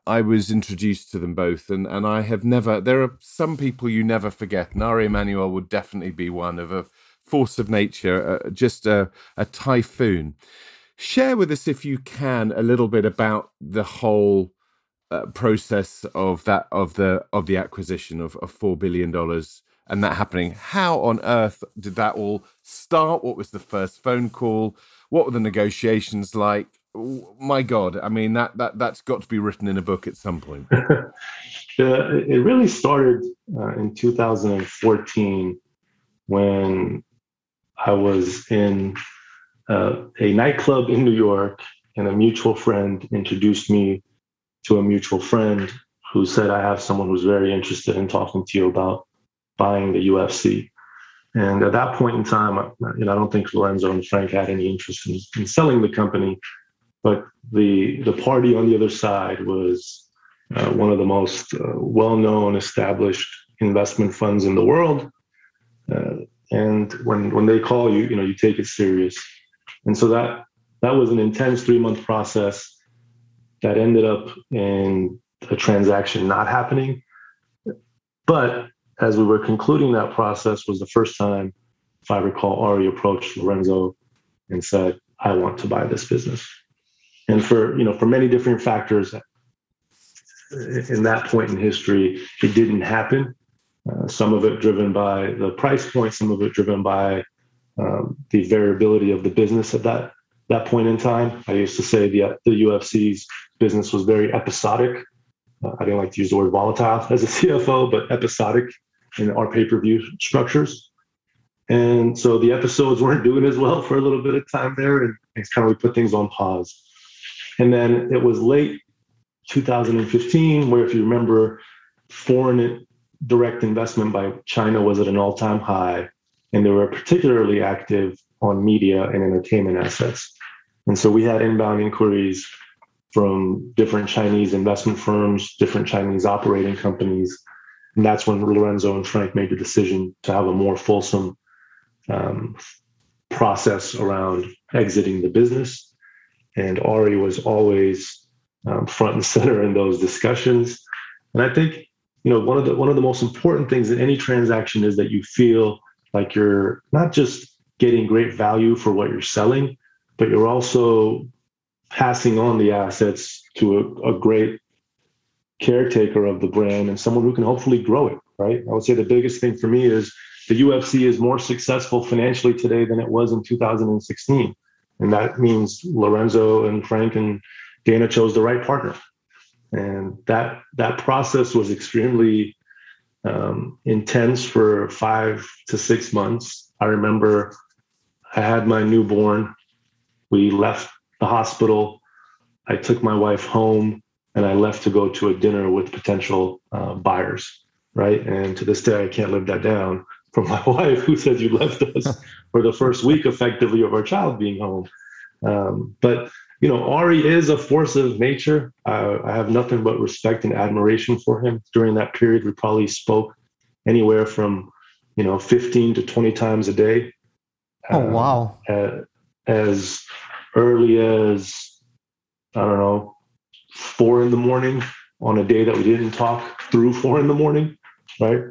I was introduced to them both, and, and I have never. There are some people you never forget, and Ari Emanuel would definitely be one of a force of nature, uh, just a, a typhoon. Share with us, if you can, a little bit about the whole uh, process of that of the of the acquisition of, of four billion dollars and that happening. How on earth did that all start? What was the first phone call? What were the negotiations like? My God, I mean that that that's got to be written in a book at some point. it really started uh, in 2014 when I was in uh, a nightclub in New York, and a mutual friend introduced me to a mutual friend who said, "I have someone who's very interested in talking to you about buying the UFC. And at that point in time, you know, I don't think Lorenzo and Frank had any interest in, in selling the company, but the the party on the other side was uh, one of the most uh, well-known, established investment funds in the world. Uh, and when when they call you, you know, you take it serious. And so that that was an intense three-month process that ended up in a transaction not happening. But as we were concluding that process was the first time, if I recall, Ari approached Lorenzo and said, I want to buy this business. And for, you know, for many different factors in that point in history, it didn't happen. Uh, some of it driven by the price point, some of it driven by um, the variability of the business at that that point in time. I used to say the the UFC's business was very episodic. Uh, I didn't like to use the word volatile as a CFO, but episodic in our pay per view structures. And so the episodes weren't doing as well for a little bit of time there, and it's kind of we put things on pause. And then it was late 2015, where if you remember, foreign direct investment by China was at an all time high, and they were particularly active on media and entertainment assets. And so we had inbound inquiries from different Chinese investment firms, different Chinese operating companies and that's when Lorenzo and Frank made the decision to have a more fulsome um, process around exiting the business. And Ari was always um, front and center in those discussions. And I think you know one of the one of the most important things in any transaction is that you feel like you're not just getting great value for what you're selling, but you're also passing on the assets to a, a great caretaker of the brand and someone who can hopefully grow it. Right. I would say the biggest thing for me is the UFC is more successful financially today than it was in 2016. And that means Lorenzo and Frank and Dana chose the right partner. And that that process was extremely um, intense for five to six months. I remember I had my newborn. We left the hospital. I took my wife home and I left to go to a dinner with potential uh, buyers. Right. And to this day, I can't live that down from my wife who said you left us for the first week effectively of our child being home. Um, but you know, Ari is a force of nature. Uh, I have nothing but respect and admiration for him. During that period, we probably spoke anywhere from, you know, 15 to 20 times a day. Oh, uh, wow. Uh, as early as, I don't know, four in the morning on a day that we didn't talk through four in the morning, right?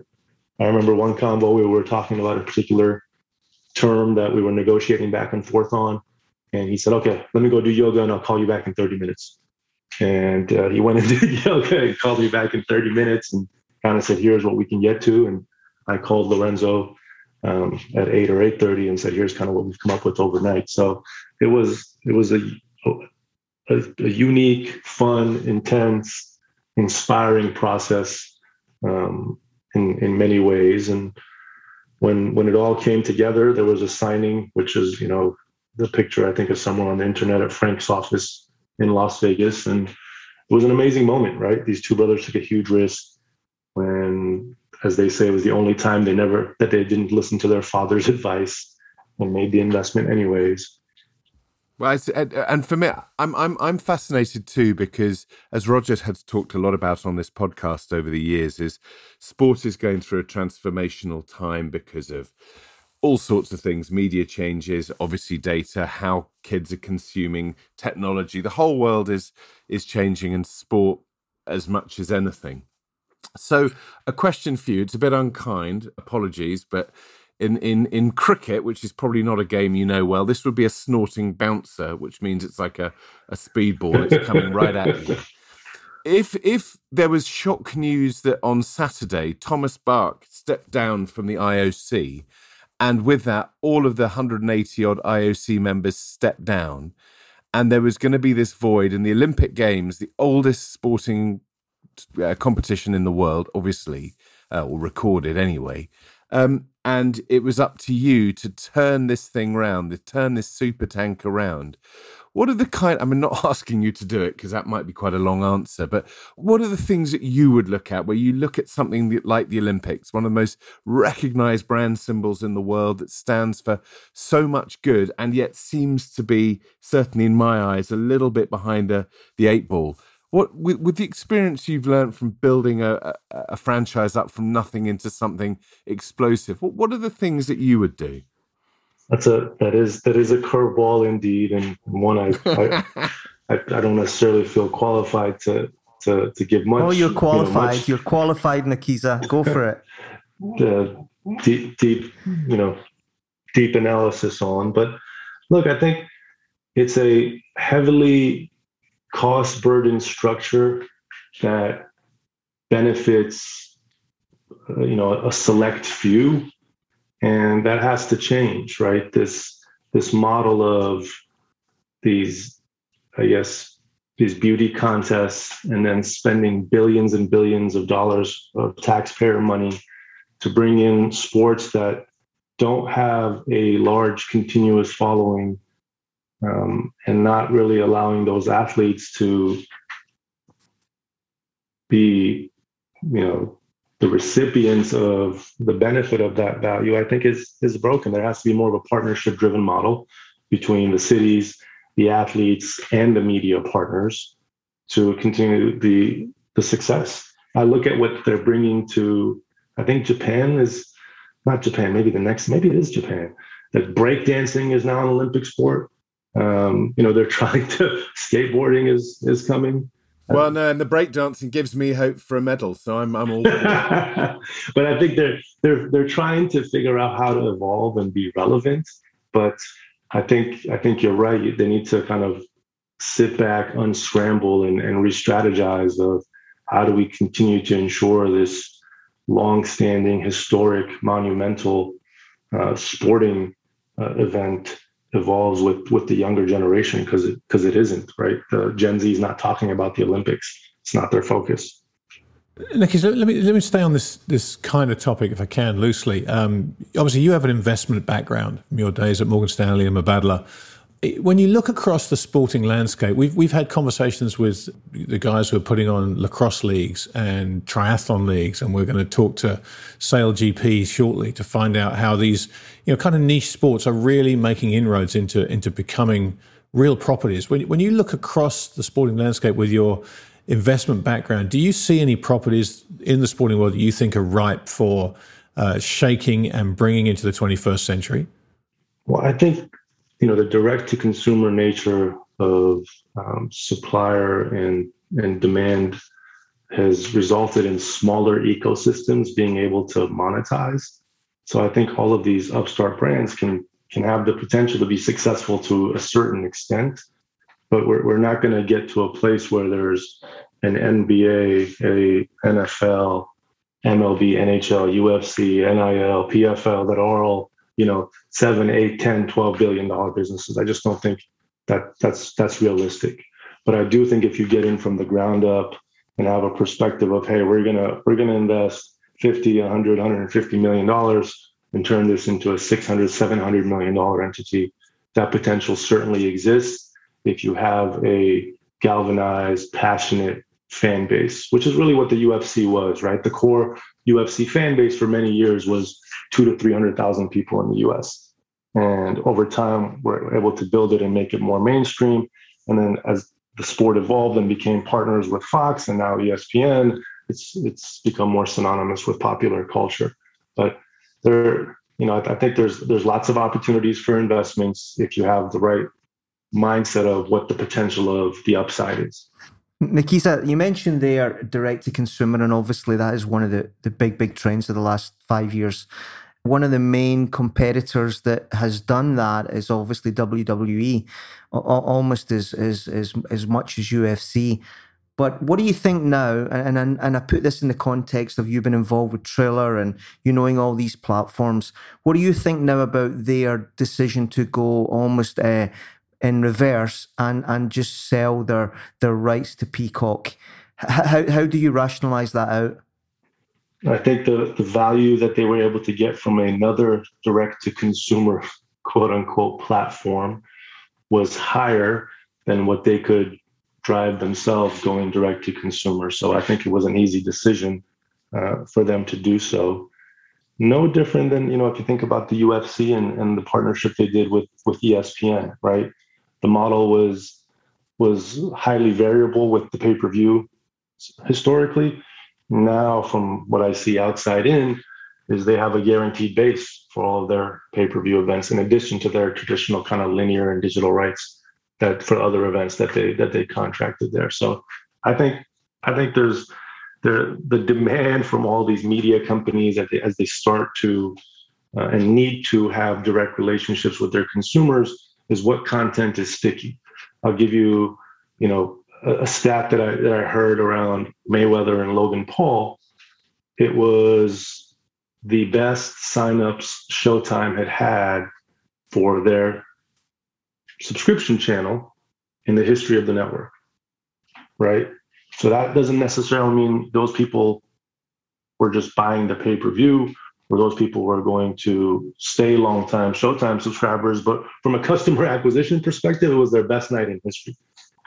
I remember one combo we were talking about a particular term that we were negotiating back and forth on. And he said, okay, let me go do yoga and I'll call you back in 30 minutes. And uh, he went and did yoga and called me back in 30 minutes and kind of said, here's what we can get to. And I called Lorenzo um, at 8 or 8.30 and said, here's kind of what we've come up with overnight. So it was, it was a, a, a unique, fun, intense, inspiring process. Um, in in many ways. And when when it all came together, there was a signing, which is you know the picture I think of somewhere on the internet at Frank's office in Las Vegas, and it was an amazing moment. Right, these two brothers took a huge risk when, as they say, it was the only time they never that they didn't listen to their father's advice and made the investment anyways. Well, and for me, I'm I'm I'm fascinated too because, as Roger has talked a lot about on this podcast over the years, is sport is going through a transformational time because of all sorts of things, media changes, obviously data, how kids are consuming technology. The whole world is is changing, and sport as much as anything. So, a question for you. It's a bit unkind. Apologies, but in, in, in cricket, which is probably not a game you know well, this would be a snorting bouncer, which means it's like a, a speedball. It's coming right at you. If if there was shock news that on Saturday Thomas Bach stepped down from the IOC, and with that all of the 180 odd IOC members stepped down, and there was going to be this void in the Olympic Games, the oldest sporting uh, competition in the world, obviously, uh, or recorded anyway. Um, and it was up to you to turn this thing around, to turn this super tank around. What are the kind? I'm not asking you to do it because that might be quite a long answer, but what are the things that you would look at where you look at something like the Olympics, one of the most recognized brand symbols in the world that stands for so much good and yet seems to be, certainly in my eyes, a little bit behind the, the eight ball? what with, with the experience you've learned from building a, a, a, franchise up from nothing into something explosive what, what are the things that you would do that's a that is that is a curveball indeed and one I, I I, I don't necessarily feel qualified to to to give much oh you're qualified you know, you're qualified Nakisa go for it. the deep deep you know deep analysis on. But look i think it's a heavily cost burden structure that benefits uh, you know a select few and that has to change right? This this model of these i guess these beauty contests and then spending billions and billions of dollars of taxpayer money to bring in sports that don't have a large continuous following um, and not really allowing those athletes to be, you know, the recipients of the benefit of that value, I think is is broken. There has to be more of a partnership driven model between the cities, the athletes, and the media partners to continue the the success. I look at what they're bringing to. I think Japan is not Japan. Maybe the next. Maybe it is Japan. That breakdancing is now an Olympic sport. Um, you know, they're trying to skateboarding is is coming. Well, no, and the breakdancing gives me hope for a medal, so I'm I'm all. but I think they're they're they're trying to figure out how to evolve and be relevant. But I think I think you're right. They need to kind of sit back, unscramble, and, and re-strategize of how do we continue to ensure this long-standing, historic, monumental uh, sporting uh, event evolves with with the younger generation because it because it isn't right. The Gen Z is not talking about the Olympics. It's not their focus. Nicky, so let me let me stay on this this kind of topic if I can loosely. Um, obviously, you have an investment background from your days at Morgan Stanley and Mubadala when you look across the sporting landscape, we've we've had conversations with the guys who are putting on lacrosse leagues and triathlon leagues, and we're going to talk to Sail GP shortly to find out how these you know kind of niche sports are really making inroads into into becoming real properties. When when you look across the sporting landscape with your investment background, do you see any properties in the sporting world that you think are ripe for uh, shaking and bringing into the 21st century? Well, I think you know the direct to consumer nature of um, supplier and and demand has resulted in smaller ecosystems being able to monetize. So i think all of these upstart brands can can have the potential to be successful to a certain extent but we're, we're not going to get to a place where there's an nba a nfl mlb nhl ufc nil pfl that are all you know, seven, eight, 10, 12 billion dollar businesses. I just don't think that that's that's realistic. But I do think if you get in from the ground up and have a perspective of, hey, we're gonna we're gonna invest 50, 100, 150 million dollars and turn this into a 600, 700 million dollar entity, that potential certainly exists if you have a galvanized, passionate fan base, which is really what the UFC was, right? The core UFC fan base for many years was two to 300,000 people in the US. And over time, we're able to build it and make it more mainstream. And then as the sport evolved and became partners with Fox and now ESPN, it's it's become more synonymous with popular culture. But there, you know, I, I think there's there's lots of opportunities for investments if you have the right mindset of what the potential of the upside is. Nakisa, you mentioned there direct to consumer, and obviously that is one of the, the big, big trends of the last five years. One of the main competitors that has done that is obviously WWE, almost as, as, as, as much as UFC. But what do you think now? And, and and I put this in the context of you being involved with Triller and you knowing all these platforms. What do you think now about their decision to go almost uh, in reverse and and just sell their their rights to Peacock. How how do you rationalize that out? I think the the value that they were able to get from another direct to consumer quote unquote platform was higher than what they could drive themselves going direct to consumer. So I think it was an easy decision uh, for them to do so. No different than you know if you think about the UFC and, and the partnership they did with with ESPN, right? The model was was highly variable with the pay-per-view historically. Now, from what I see outside in, is they have a guaranteed base for all of their pay-per-view events, in addition to their traditional kind of linear and digital rights that for other events that they that they contracted there. So I think I think there's there the demand from all these media companies as they, as they start to uh, and need to have direct relationships with their consumers is what content is sticky. I'll give you, you know, a, a stat that I that I heard around Mayweather and Logan Paul. It was the best signups Showtime had had for their subscription channel in the history of the network. Right. So that doesn't necessarily mean those people were just buying the pay where those people were going to stay long time Showtime subscribers. But from a customer acquisition perspective, it was their best night in history.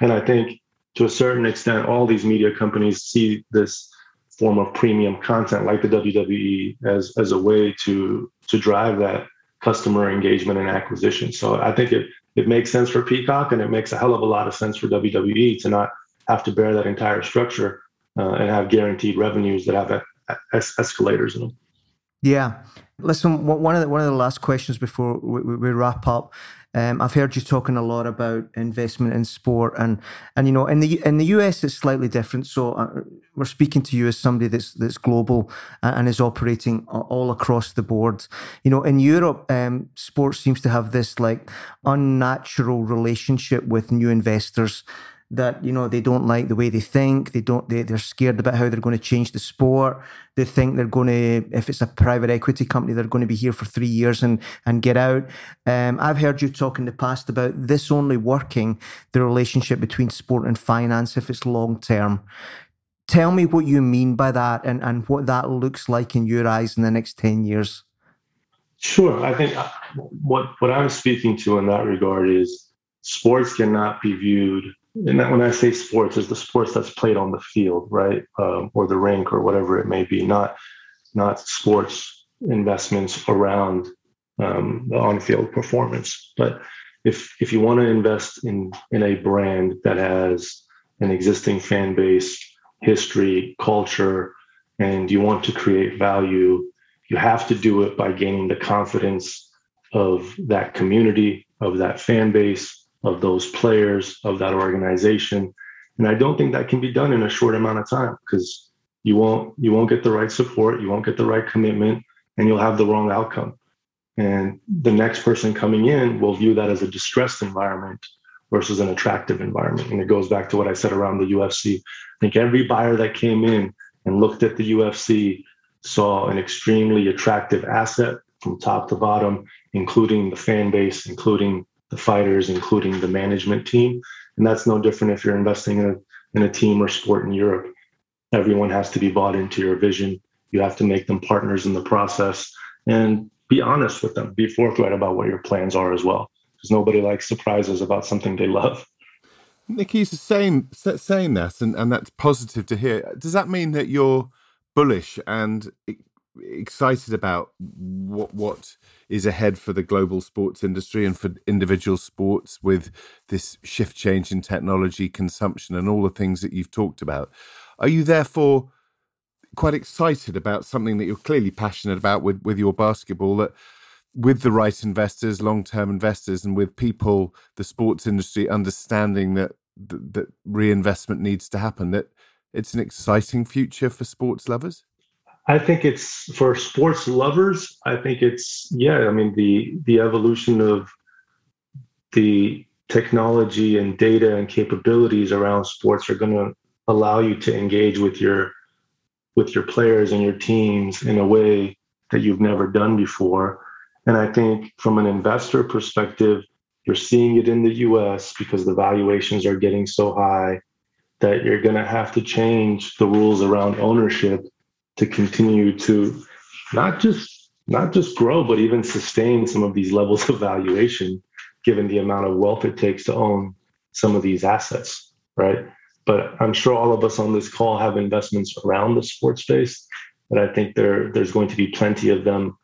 And I think to a certain extent, all these media companies see this form of premium content like the WWE as, as a way to, to drive that customer engagement and acquisition. So I think it, it makes sense for Peacock and it makes a hell of a lot of sense for WWE to not have to bear that entire structure uh, and have guaranteed revenues that have es- escalators in them. Yeah. Listen, one of the, one of the last questions before we, we wrap up Um, I've heard you talking a lot about investment in sport, and and you know in the in the US it's slightly different. So uh, we're speaking to you as somebody that's that's global and is operating all across the board. You know, in Europe, um, sports seems to have this like unnatural relationship with new investors that you know they don't like the way they think. They don't they, they're scared about how they're going to change the sport. They think they're going to if it's a private equity company they're going to be here for three years and and get out. Um, i've heard you talk in the past about this only working the relationship between sport and finance if it's long term. Tell me what you mean by that and and what that looks like in your eyes in the next 10 years. Sure. I think uh, what what i'm speaking to in that regard is sports cannot be viewed and when I say sports, is the sports that's played on the field, right, um, or the rink, or whatever it may be, not not sports investments around um, the on-field performance. But if if you want to invest in in a brand that has an existing fan base, history, culture, and you want to create value, you have to do it by gaining the confidence of that community, of that fan base, of those players, of that organization. And I don't think that can be done in a short amount of time because you won't you won't get the right support, you won't get the right commitment, and you'll have the wrong outcome. And the next person coming in will view that as a distressed environment versus an attractive environment. And it goes back to what I said around the UFC. I think every buyer that came in and looked at the UFC saw an extremely attractive asset from top to bottom, including the fan base, including the fighters, including the management team. And that's no different if you're investing in a, in a team or sport in Europe. Everyone has to be bought into your vision. You have to make them partners in the process and be honest with them. Be forthright about what your plans are as well. Because nobody likes surprises about something they love. Nikki's saying saying that, and, and that's positive to hear. Does that mean that you're bullish and excited about what what is ahead for the global sports industry and for individual sports with this shift change in technology, consumption, and all the things that you've talked about. Are you therefore quite excited about something that you're clearly passionate about with, with your basketball that with the right investors, long term investors, and with people, the sports industry understanding that, that that reinvestment needs to happen, that it's an exciting future for sports lovers? I think it's for sports lovers. I think it's yeah. I mean the the evolution of the technology and data and capabilities around sports are going to allow you to engage with your with your players and your teams in a way that you've never done before. And I think from an investor perspective, you're seeing it in the US because the valuations are getting so high that you're going to have to change the rules around ownership to continue to not just not just grow but even sustain some of these levels of valuation given the amount of wealth it takes to own some of these assets right? But i'm sure all of us on this call have investments around the sports space but i think there there's going to be plenty of them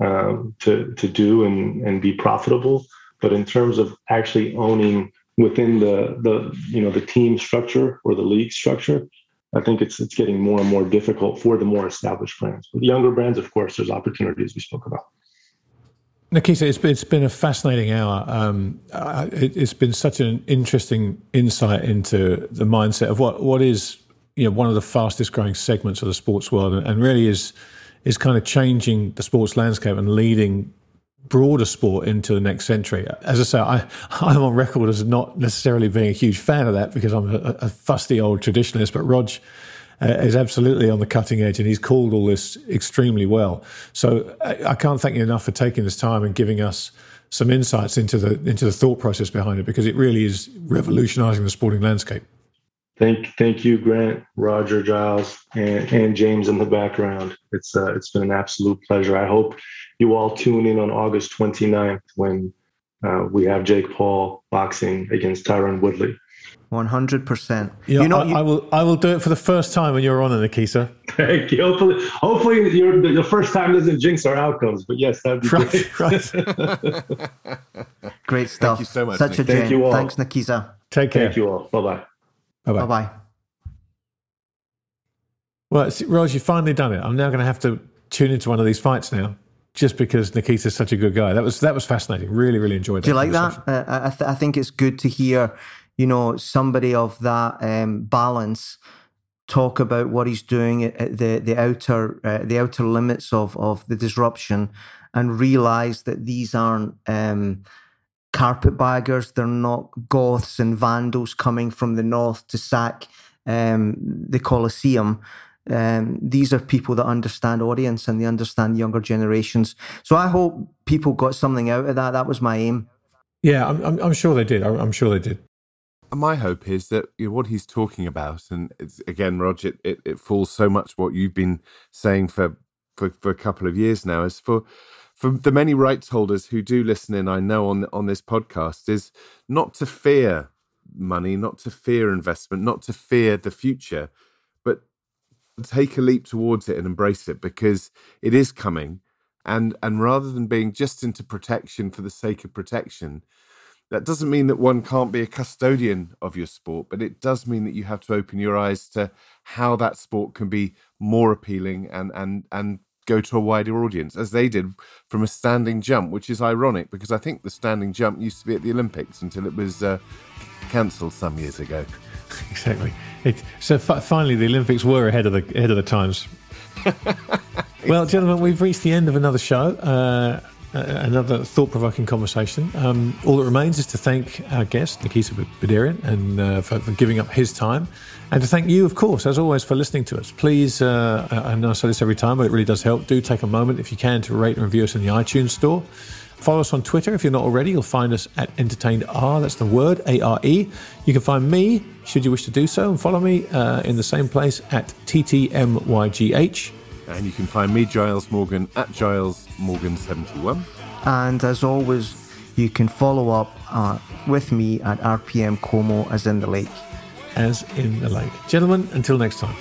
um, to to do and and be profitable. But in terms of actually owning within the the you know the team structure or the league structure I think it's it's getting more and more difficult for the more established brands. With younger brands, of course, there's opportunities we spoke about. Nikita, it's been, it's been a fascinating hour. Um, it, has been such an interesting insight into the mindset of what, what is you know one of the fastest growing segments of the sports world, and, and really is is kind of changing the sports landscape and leading broader sport into the next century. As I say, I, I'm on record as not necessarily being a huge fan of that because I'm a, a fusty old traditionalist, but Rog uh, is absolutely on the cutting edge and he's called all this extremely well. So I, I, can't thank you enough for taking this time and giving us some insights into the into the thought process behind it because it really is revolutionizing the sporting landscape. Thank, thank you, Grant, Roger, Giles, and, and James in the background. It's uh, it's been an absolute pleasure. I hope you all tune in on August 29th when uh, we have Jake Paul boxing against Tyron Woodley. One hundred percent. You know, I, I, will. I will do it for the first time when you're on, Nakisa. Thank you. Hopefully, hopefully, the first time doesn't jinx our outcomes. But yes, that'd be right, great. Right. great stuff. Thank you so much. Such Nick. a Thank you all. Thanks, Nakisa. Take care. Thank you all. Bye bye. Bye bye. Bye bye. Well, Rose, you've finally done it. I'm now going to have to tune into one of these fights now. Just because Nikita's such a good guy. That was that was fascinating. Really, really enjoyed. Do you like that? Uh, I, th- I think it's good to hear, you know, somebody of that um, balance talk about what he's doing at the the outer uh, the outer limits of of the disruption, and realize that these aren't. Um, carpetbaggers, they're not goths and vandals coming from the north to sack um, the Colosseum um, these are people that understand audience and they understand younger generations. So I hope people got something out of that. That was my aim. Yeah, I'm, I'm, I'm sure they did. I'm, I'm, sure they did. My hope is that you know, what he's talking about, and again, Roger, it, it, it, falls so much what you've been saying for, for, for a couple of years now, is for for the many rights holders who do listen in, I know on on this podcast, is not to fear money, not to fear investment, not to fear the future, take a leap towards it and embrace it because it is coming. And and rather than being just into protection for the sake of protection that doesn't mean that one can't be a custodian of your sport but it does mean that you have to open your eyes to how that sport can be more appealing and and and go to a wider audience as they did from a standing jump which is ironic because i think the standing jump used to be at the olympics until it was uh, cancelled some years ago exactly. It, so f- finally, the Olympics were ahead of the ahead of the times. well, gentlemen, we've reached the end of another show. Uh, another thought-provoking conversation. Um, all that remains is to thank our guest Nakisa Bidarian and uh, for, for, giving up his time, and to thank you, of course, as always, for listening to us. Please, uh, I know I say this every time, but it really does help. Do take a moment, if you can, to rate and review us in the iTunes store. Follow us on Twitter if you're not already. You'll find us at Entertained R. That's the word A R E. You can find me, should you wish to do so, and follow me uh, in the same place at TTMYGH. And you can find me, Giles Morgan, at Giles Morgan71. And as always, you can follow up uh, with me at RPM Como as in the lake. As in the lake. Gentlemen, until next time.